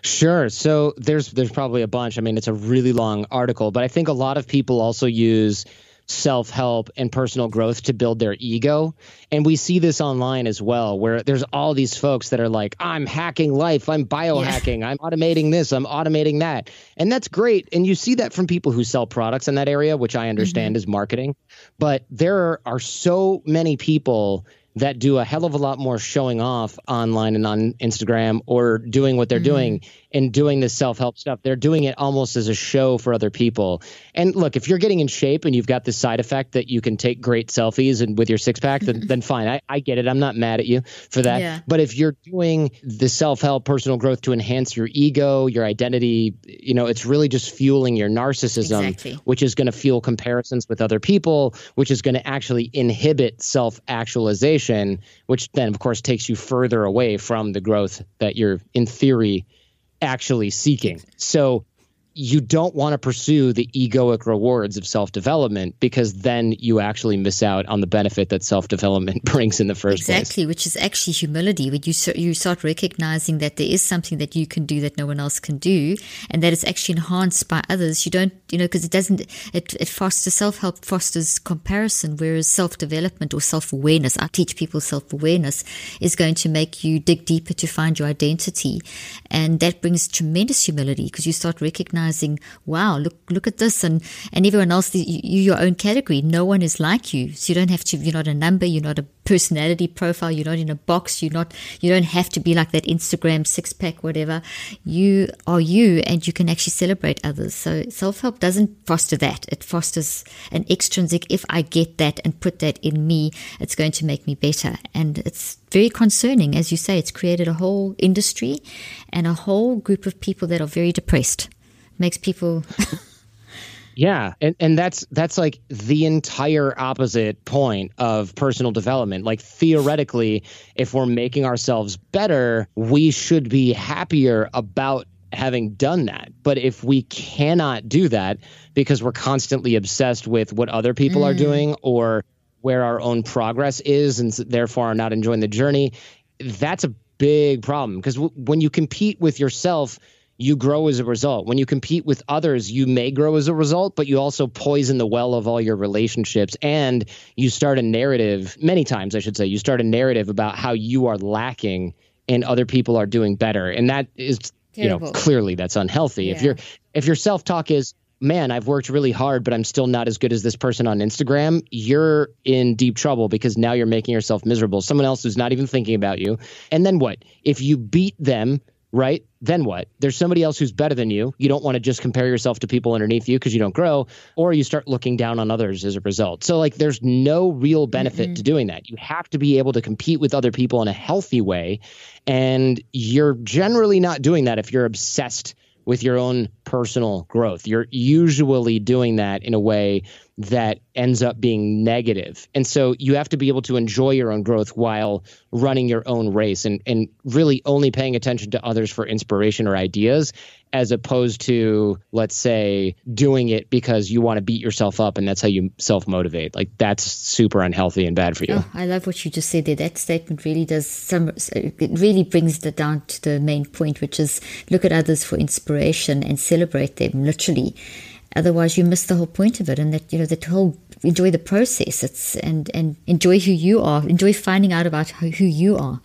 Sure. So there's there's probably a bunch. I mean, it's a really long article, but I think a lot of people also use self help and personal growth to build their ego. And we see this online as well, where there's all these folks that are like, I'm hacking life, I'm biohacking, yeah. I'm automating this, I'm automating that. And that's great. And you see that from people who sell products in that area, which I understand mm-hmm. is marketing. But there are so many people that do a hell of a lot more showing off online and on Instagram or doing what they're mm-hmm. doing and doing this self help stuff. They're doing it almost as a show for other people. And look, if you're getting in shape and you've got this side effect that you can take great selfies and with your six pack, then, then fine. I, I get it. I'm not mad at you for that. Yeah. But if you're doing the self help, personal growth to enhance your ego, your identity, you know, it's really just fueling your narcissism, exactly. which is going to fuel comparisons with other people, which is going to actually inhibit self actualization, which then, of course, takes you further away from the growth that you're in theory actually seeking. So you don't want to pursue the egoic rewards of self development because then you actually miss out on the benefit that self development brings in the first exactly, place. Exactly, which is actually humility. When you you start recognizing that there is something that you can do that no one else can do, and that it's actually enhanced by others. You don't, you know, because it doesn't. It, it fosters self help, fosters comparison, whereas self development or self awareness. I teach people self awareness is going to make you dig deeper to find your identity, and that brings tremendous humility because you start recognizing recognizing, wow, look, look at this. And, and everyone else, you, you your own category. No one is like you. So you don't have to, you're not a number. You're not a personality profile. You're not in a box. You're not, you don't have to be like that Instagram six pack, whatever. You are you and you can actually celebrate others. So self help doesn't foster that. It fosters an extrinsic, if I get that and put that in me, it's going to make me better. And it's very concerning. As you say, it's created a whole industry and a whole group of people that are very depressed makes people Yeah, and and that's that's like the entire opposite point of personal development. Like theoretically, if we're making ourselves better, we should be happier about having done that. But if we cannot do that because we're constantly obsessed with what other people mm. are doing or where our own progress is and therefore are not enjoying the journey, that's a big problem because w- when you compete with yourself, you grow as a result. When you compete with others, you may grow as a result, but you also poison the well of all your relationships. And you start a narrative, many times, I should say, you start a narrative about how you are lacking and other people are doing better. And that is, Terrible. you know, clearly that's unhealthy. Yeah. If your if your self talk is, man, I've worked really hard, but I'm still not as good as this person on Instagram, you're in deep trouble because now you're making yourself miserable. Someone else who's not even thinking about you. And then what? If you beat them right? Then what? There's somebody else who's better than you. You don't want to just compare yourself to people underneath you because you don't grow, or you start looking down on others as a result. So, like, there's no real benefit mm-hmm. to doing that. You have to be able to compete with other people in a healthy way. And you're generally not doing that if you're obsessed with your own personal growth. You're usually doing that in a way that ends up being negative. And so you have to be able to enjoy your own growth while running your own race and, and really only paying attention to others for inspiration or ideas as opposed to, let's say, doing it because you want to beat yourself up and that's how you self motivate. Like that's super unhealthy and bad for you. Oh, I love what you just said there. That statement really does some, it really brings it down to the main point, which is look at others for inspiration and celebrate them literally Otherwise, you miss the whole point of it, and that you know that whole enjoy the process. It's and and enjoy who you are. Enjoy finding out about who, you are.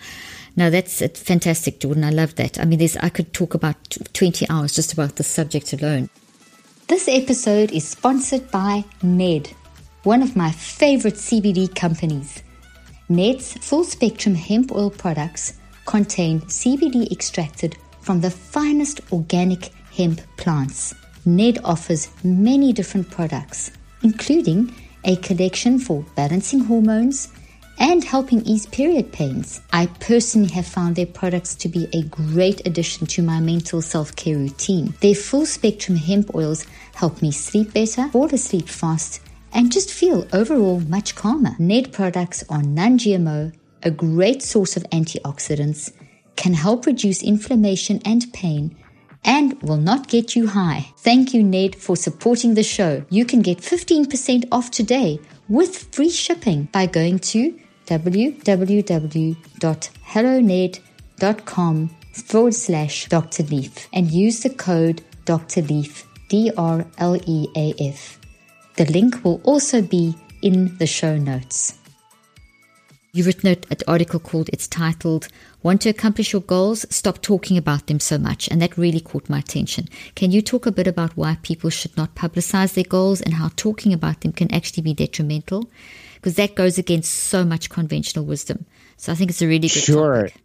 Now that's fantastic, Jordan. I love that. I mean, there's I could talk about 20 hours just about the subject alone. This episode is sponsored by Ned, one of my favorite CBD companies. Ned's full spectrum hemp oil products contain CBD extracted from the finest organic hemp plants. Ned offers many different products, including a collection for balancing hormones and helping ease period pains. I personally have found their products to be a great addition to my mental self care routine. Their full spectrum hemp oils help me sleep better, fall asleep fast, and just feel overall much calmer. Ned products are non GMO, a great source of antioxidants, can help reduce inflammation and pain, and will not get you high. Thank you, Ned, for supporting the show. You can get 15% off today with free shipping by going to www.helloned.com forward slash Dr. Leaf and use the code Dr. Leaf, D R L E A F. The link will also be in the show notes. You've written an article called, it's titled, Want to Accomplish Your Goals? Stop Talking About Them So Much. And that really caught my attention. Can you talk a bit about why people should not publicize their goals and how talking about them can actually be detrimental? Because that goes against so much conventional wisdom. So I think it's a really good sure. topic.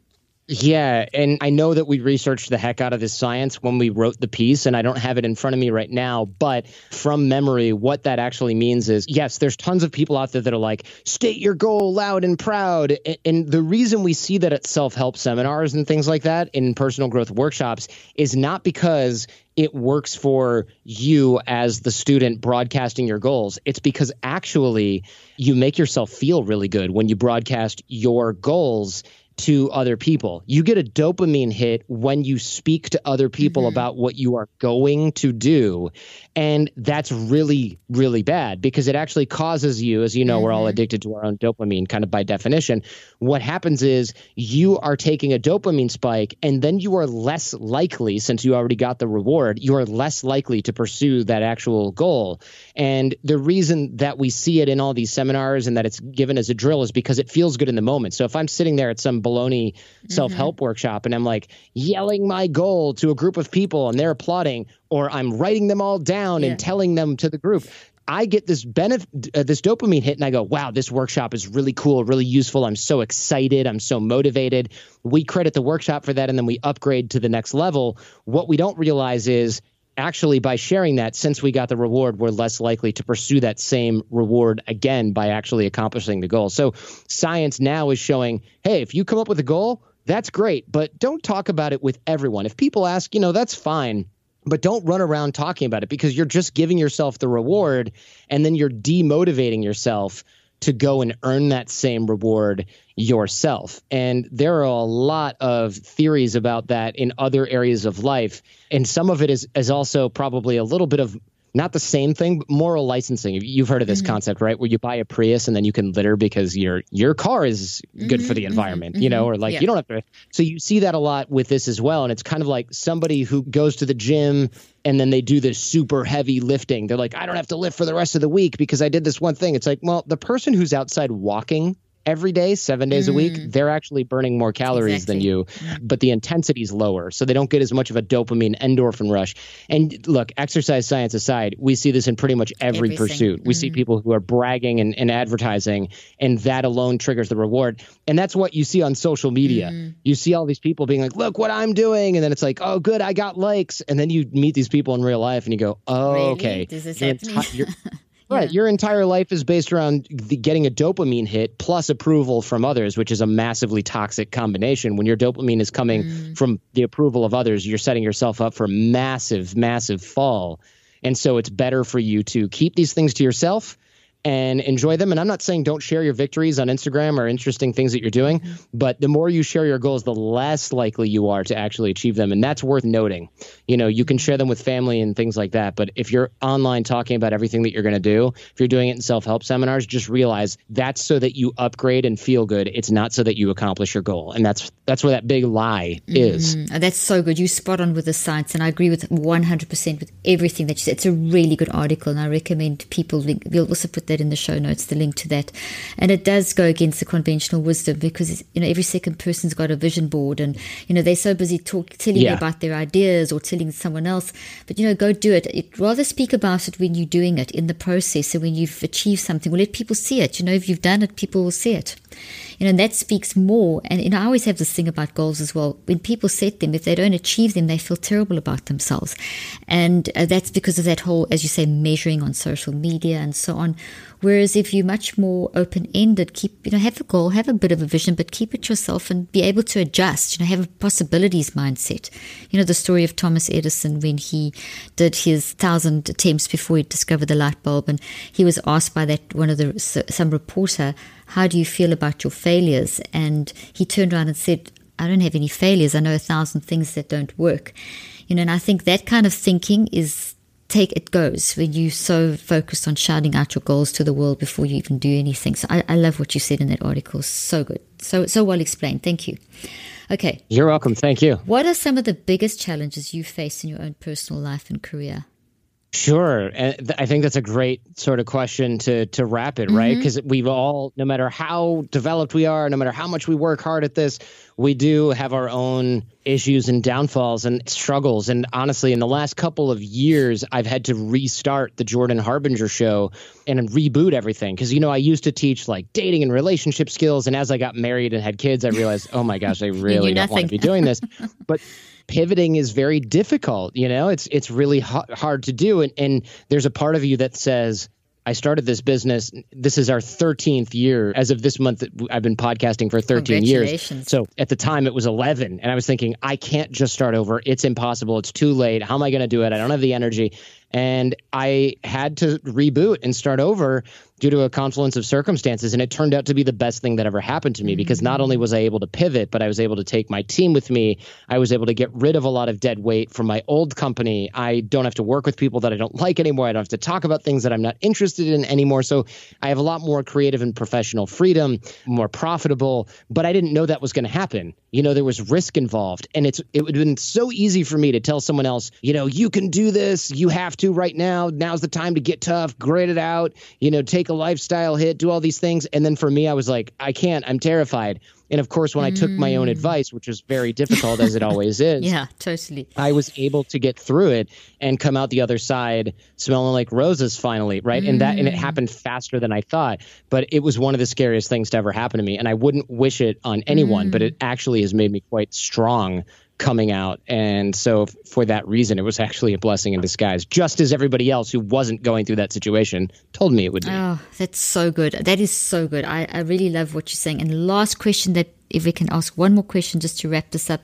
Yeah, and I know that we researched the heck out of this science when we wrote the piece, and I don't have it in front of me right now, but from memory, what that actually means is yes, there's tons of people out there that are like, state your goal loud and proud. And the reason we see that at self help seminars and things like that in personal growth workshops is not because it works for you as the student broadcasting your goals. It's because actually you make yourself feel really good when you broadcast your goals to other people. You get a dopamine hit when you speak to other people mm-hmm. about what you are going to do. And that's really, really bad because it actually causes you, as you know, mm-hmm. we're all mm-hmm. addicted to our own dopamine, kind of by definition. What happens is you are taking a dopamine spike, and then you are less likely, since you already got the reward, you are less likely to pursue that actual goal. And the reason that we see it in all these seminars and that it's given as a drill is because it feels good in the moment. So if I'm sitting there at some baloney self help mm-hmm. workshop and I'm like yelling my goal to a group of people and they're applauding, or I'm writing them all down yeah. and telling them to the group. I get this benefit, uh, this dopamine hit, and I go, "Wow, this workshop is really cool, really useful. I'm so excited. I'm so motivated." We credit the workshop for that, and then we upgrade to the next level. What we don't realize is actually by sharing that since we got the reward we're less likely to pursue that same reward again by actually accomplishing the goal. So science now is showing hey if you come up with a goal that's great but don't talk about it with everyone. If people ask you know that's fine but don't run around talking about it because you're just giving yourself the reward and then you're demotivating yourself to go and earn that same reward yourself. And there are a lot of theories about that in other areas of life. And some of it is, is also probably a little bit of not the same thing, but moral licensing. You've heard of this mm-hmm. concept, right? Where you buy a Prius and then you can litter because your your car is good mm-hmm, for the mm-hmm, environment, mm-hmm, you know, or like yeah. you don't have to. So you see that a lot with this as well, and it's kind of like somebody who goes to the gym and then they do this super heavy lifting. They're like, I don't have to lift for the rest of the week because I did this one thing. It's like, well, the person who's outside walking every day, seven days mm. a week, mm. they're actually burning more calories exactly. than you, mm. but the intensity is lower. So they don't get as much of a dopamine endorphin rush. And look, exercise science aside, we see this in pretty much every Everything. pursuit. We mm. see people who are bragging and, and, advertising, and that alone triggers the reward. And that's what you see on social media. Mm. You see all these people being like, look what I'm doing. And then it's like, oh, good, I got likes. And then you meet these people in real life and you go, oh, really? okay. Does this happen? Right. Your entire life is based around the, getting a dopamine hit plus approval from others, which is a massively toxic combination. When your dopamine is coming mm. from the approval of others, you're setting yourself up for massive, massive fall. And so it's better for you to keep these things to yourself and enjoy them. And I'm not saying don't share your victories on Instagram or interesting things that you're doing, but the more you share your goals, the less likely you are to actually achieve them. And that's worth noting. You know, you can share them with family and things like that. But if you're online talking about everything that you're going to do, if you're doing it in self help seminars, just realize that's so that you upgrade and feel good. It's not so that you accomplish your goal. And that's that's where that big lie is. Mm, that's so good. You spot on with the science. And I agree with 100% with everything that you said. It's a really good article. And I recommend people, we'll also put that in the show notes, the link to that. And it does go against the conventional wisdom because, you know, every second person's got a vision board and, you know, they're so busy talk, telling yeah. you about their ideas or telling someone else. But, you know, go do it. it. Rather speak about it when you're doing it in the process. So when you've achieved something, well, let people see it. You know, if you've done it, people will see it. You know, and that speaks more. And you know, I always have this thing about goals as well. When people set them, if they don't achieve them, they feel terrible about themselves. And uh, that's because of that whole, as you say, measuring on social media and so on. Whereas if you're much more open ended, keep, you know, have a goal, have a bit of a vision, but keep it yourself and be able to adjust, you know, have a possibilities mindset. You know, the story of Thomas Edison when he did his thousand attempts before he discovered the light bulb. And he was asked by that one of the, some reporter, how do you feel about your failures? And he turned around and said, I don't have any failures. I know a thousand things that don't work. You know, and I think that kind of thinking is take it goes when you're so focused on shouting out your goals to the world before you even do anything. So I, I love what you said in that article. So good. So so well explained. Thank you. Okay. You're welcome. Thank you. What are some of the biggest challenges you face in your own personal life and career? Sure, and I think that's a great sort of question to to wrap it, right? Because mm-hmm. we've all, no matter how developed we are, no matter how much we work hard at this, we do have our own issues and downfalls and struggles. And honestly, in the last couple of years, I've had to restart the Jordan Harbinger show and reboot everything. Because, you know, I used to teach like dating and relationship skills. And as I got married and had kids, I realized, oh my gosh, I really don't want to be doing this. But pivoting is very difficult. You know, it's it's really hard to do, and and there's a part of you that says. I started this business. This is our 13th year. As of this month, I've been podcasting for 13 years. So at the time, it was 11. And I was thinking, I can't just start over. It's impossible. It's too late. How am I going to do it? I don't have the energy. And I had to reboot and start over due to a confluence of circumstances. And it turned out to be the best thing that ever happened to me mm-hmm. because not only was I able to pivot, but I was able to take my team with me. I was able to get rid of a lot of dead weight from my old company. I don't have to work with people that I don't like anymore. I don't have to talk about things that I'm not interested in anymore. So I have a lot more creative and professional freedom, more profitable. But I didn't know that was going to happen. You know, there was risk involved. And it's it would have been so easy for me to tell someone else, you know, you can do this. You have to right now. Now's the time to get tough, grit it out, you know, take a lifestyle hit, do all these things. And then for me, I was like, I can't, I'm terrified. And of course, when mm. I took my own mm. advice, which was very difficult as it always is, yeah, totally, I was able to get through it and come out the other side smelling like roses finally, right? Mm. And that and it mm. happened faster than I thought, but it was one of the scariest things to ever happen to me, and I wouldn't wish it on anyone, mm. but it actually has made me quite strong coming out. And so, for that reason, it was actually a blessing in disguise, just as everybody else who wasn't going through that situation told me it would be. Oh, that's so good. That is so good. I, I really love what you're saying. And last question that, if we can ask one more question just to wrap this up.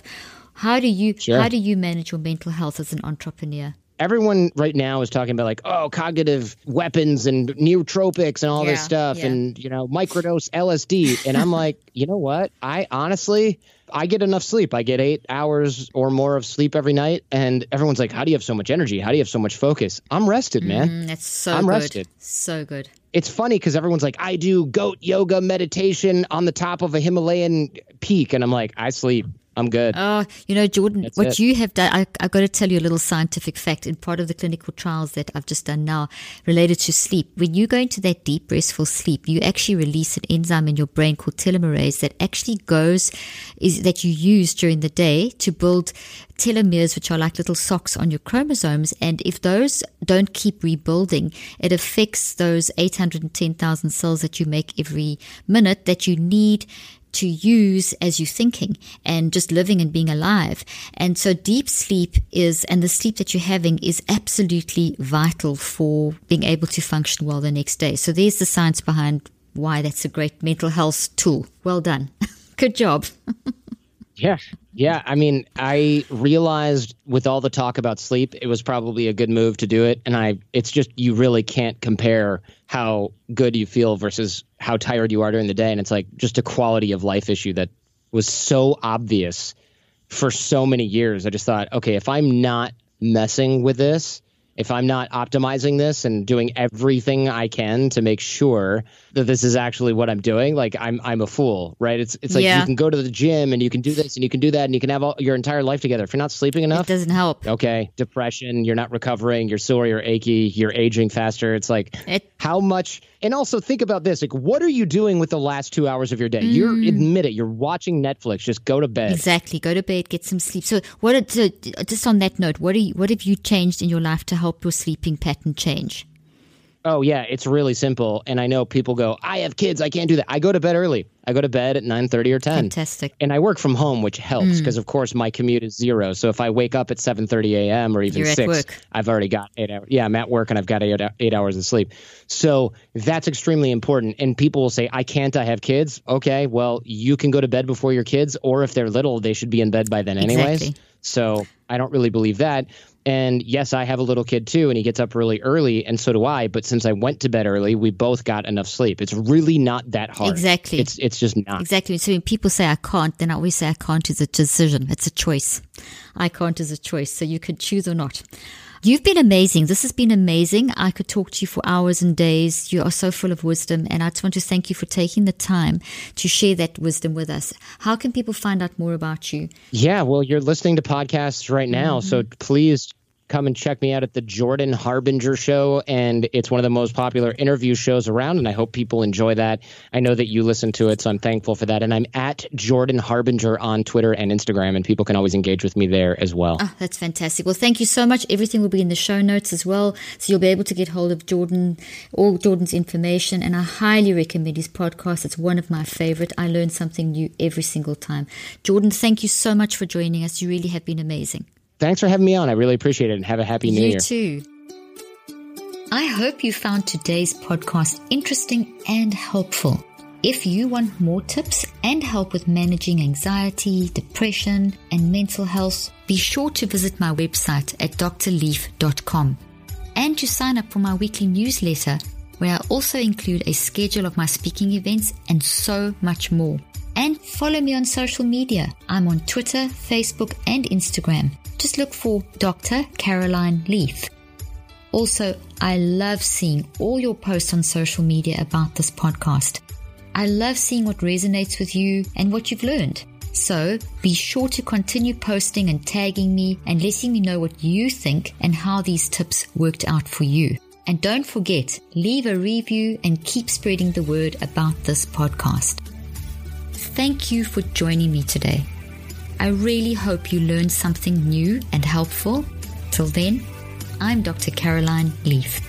How do you sure. how do you manage your mental health as an entrepreneur? everyone right now is talking about like oh cognitive weapons and nootropics and all yeah, this stuff yeah. and you know microdose lsd and i'm like you know what i honestly I get enough sleep. I get eight hours or more of sleep every night. And everyone's like, How do you have so much energy? How do you have so much focus? I'm rested, man. Mm, that's so I'm good. rested. So good. It's funny because everyone's like, I do goat yoga meditation on the top of a Himalayan peak. And I'm like, I sleep. I'm good. Oh, you know, Jordan, That's what it. you have done, I, have got to tell you a little scientific fact in part of the clinical trials that I've just done now related to sleep. When you go into that deep, restful sleep, you actually release an enzyme in your brain called telomerase that actually goes, is that you use during the day to build telomeres, which are like little socks on your chromosomes. And if those don't keep rebuilding, it affects those 810,000 cells that you make every minute that you need to use as you're thinking and just living and being alive. And so deep sleep is, and the sleep that you're having is absolutely vital for being able to function well the next day. So there's the science behind why that's a great mental health tool. Well done. Good job. yeah. Yeah, I mean, I realized with all the talk about sleep, it was probably a good move to do it. And I, it's just you really can't compare how good you feel versus how tired you are during the day. And it's like just a quality of life issue that was so obvious for so many years. I just thought, okay, if I'm not messing with this, if I'm not optimizing this and doing everything I can to make sure that this is actually what I'm doing, like I'm I'm a fool, right? It's it's like Yeah. you can go to the gym and you can do this and you can do that and you can have all, your entire life together. If you're not sleeping It enough, doesn't help. okay, depression, you're not recovering, you're sore, you're achy, you're aging faster. It's like It- how much and also think about this, like what are you doing with the last 2 hours of your day? You're mm. admit it, you're watching Netflix, just go to bed. Exactly. Go to bed, get some sleep. So, what? Are, so, just on that note, what are you, what have you changed in your life to help your sleeping pattern change? Oh yeah, it's really simple. And I know people go, I have kids, I can't do that. I go to bed early. I go to bed at nine thirty or ten. Fantastic. And I work from home, which helps mm. because, of course, my commute is zero. So if I wake up at seven thirty a.m. or even You're six. I've already got eight hours. Yeah, I'm at work and I've got eight, eight hours of sleep. So that's extremely important. And people will say, "I can't. I have kids." Okay, well, you can go to bed before your kids, or if they're little, they should be in bed by then, anyways. Exactly. So I don't really believe that. And yes, I have a little kid too, and he gets up really early, and so do I. But since I went to bed early, we both got enough sleep. It's really not that hard. Exactly. It's it's just not. Exactly. So when people say I can't, then I always say I can't is a decision. It's a choice. I can't is a choice. So you could choose or not. You've been amazing. This has been amazing. I could talk to you for hours and days. You are so full of wisdom. And I just want to thank you for taking the time to share that wisdom with us. How can people find out more about you? Yeah, well, you're listening to podcasts right now, so Mm-hmm. please come and check me out at the Jordan Harbinger Show. And it's one of the most popular interview shows around, and I hope people enjoy that. I know that you listen to it, so I'm thankful for that. And I'm at Jordan Harbinger on Twitter and Instagram, and people can always engage with me there as well. Oh, that's fantastic. Well, thank you so much. Everything will be in the show notes as well. So you'll be able to get hold of Jordan, all Jordan's information. And I highly recommend his podcast. It's one of my favorite. I learn something new every single time. Jordan, thank you so much for joining us. You really have been amazing. Thanks for having me on. I really appreciate it, and have a happy new you year. too. I hope you found today's podcast interesting and helpful. If you want more tips and help with managing anxiety, depression, and mental health, be sure to visit my website at drleaf.com and to sign up for my weekly newsletter where I also include a schedule of my speaking events and so much more. And follow me on social media. I'm on Twitter, Facebook, and Instagram. Just look for Dr. Caroline Leaf. Also, I love seeing all your posts on social media about this podcast. I love seeing what resonates with you and what you've learned. So be sure to continue posting and tagging me and letting me know what you think and how these tips worked out for you. And don't forget, leave a review and keep spreading the word about this podcast. Thank you for joining me today. I really hope you learned something new and helpful. Till then, I'm Dr. Caroline Leaf.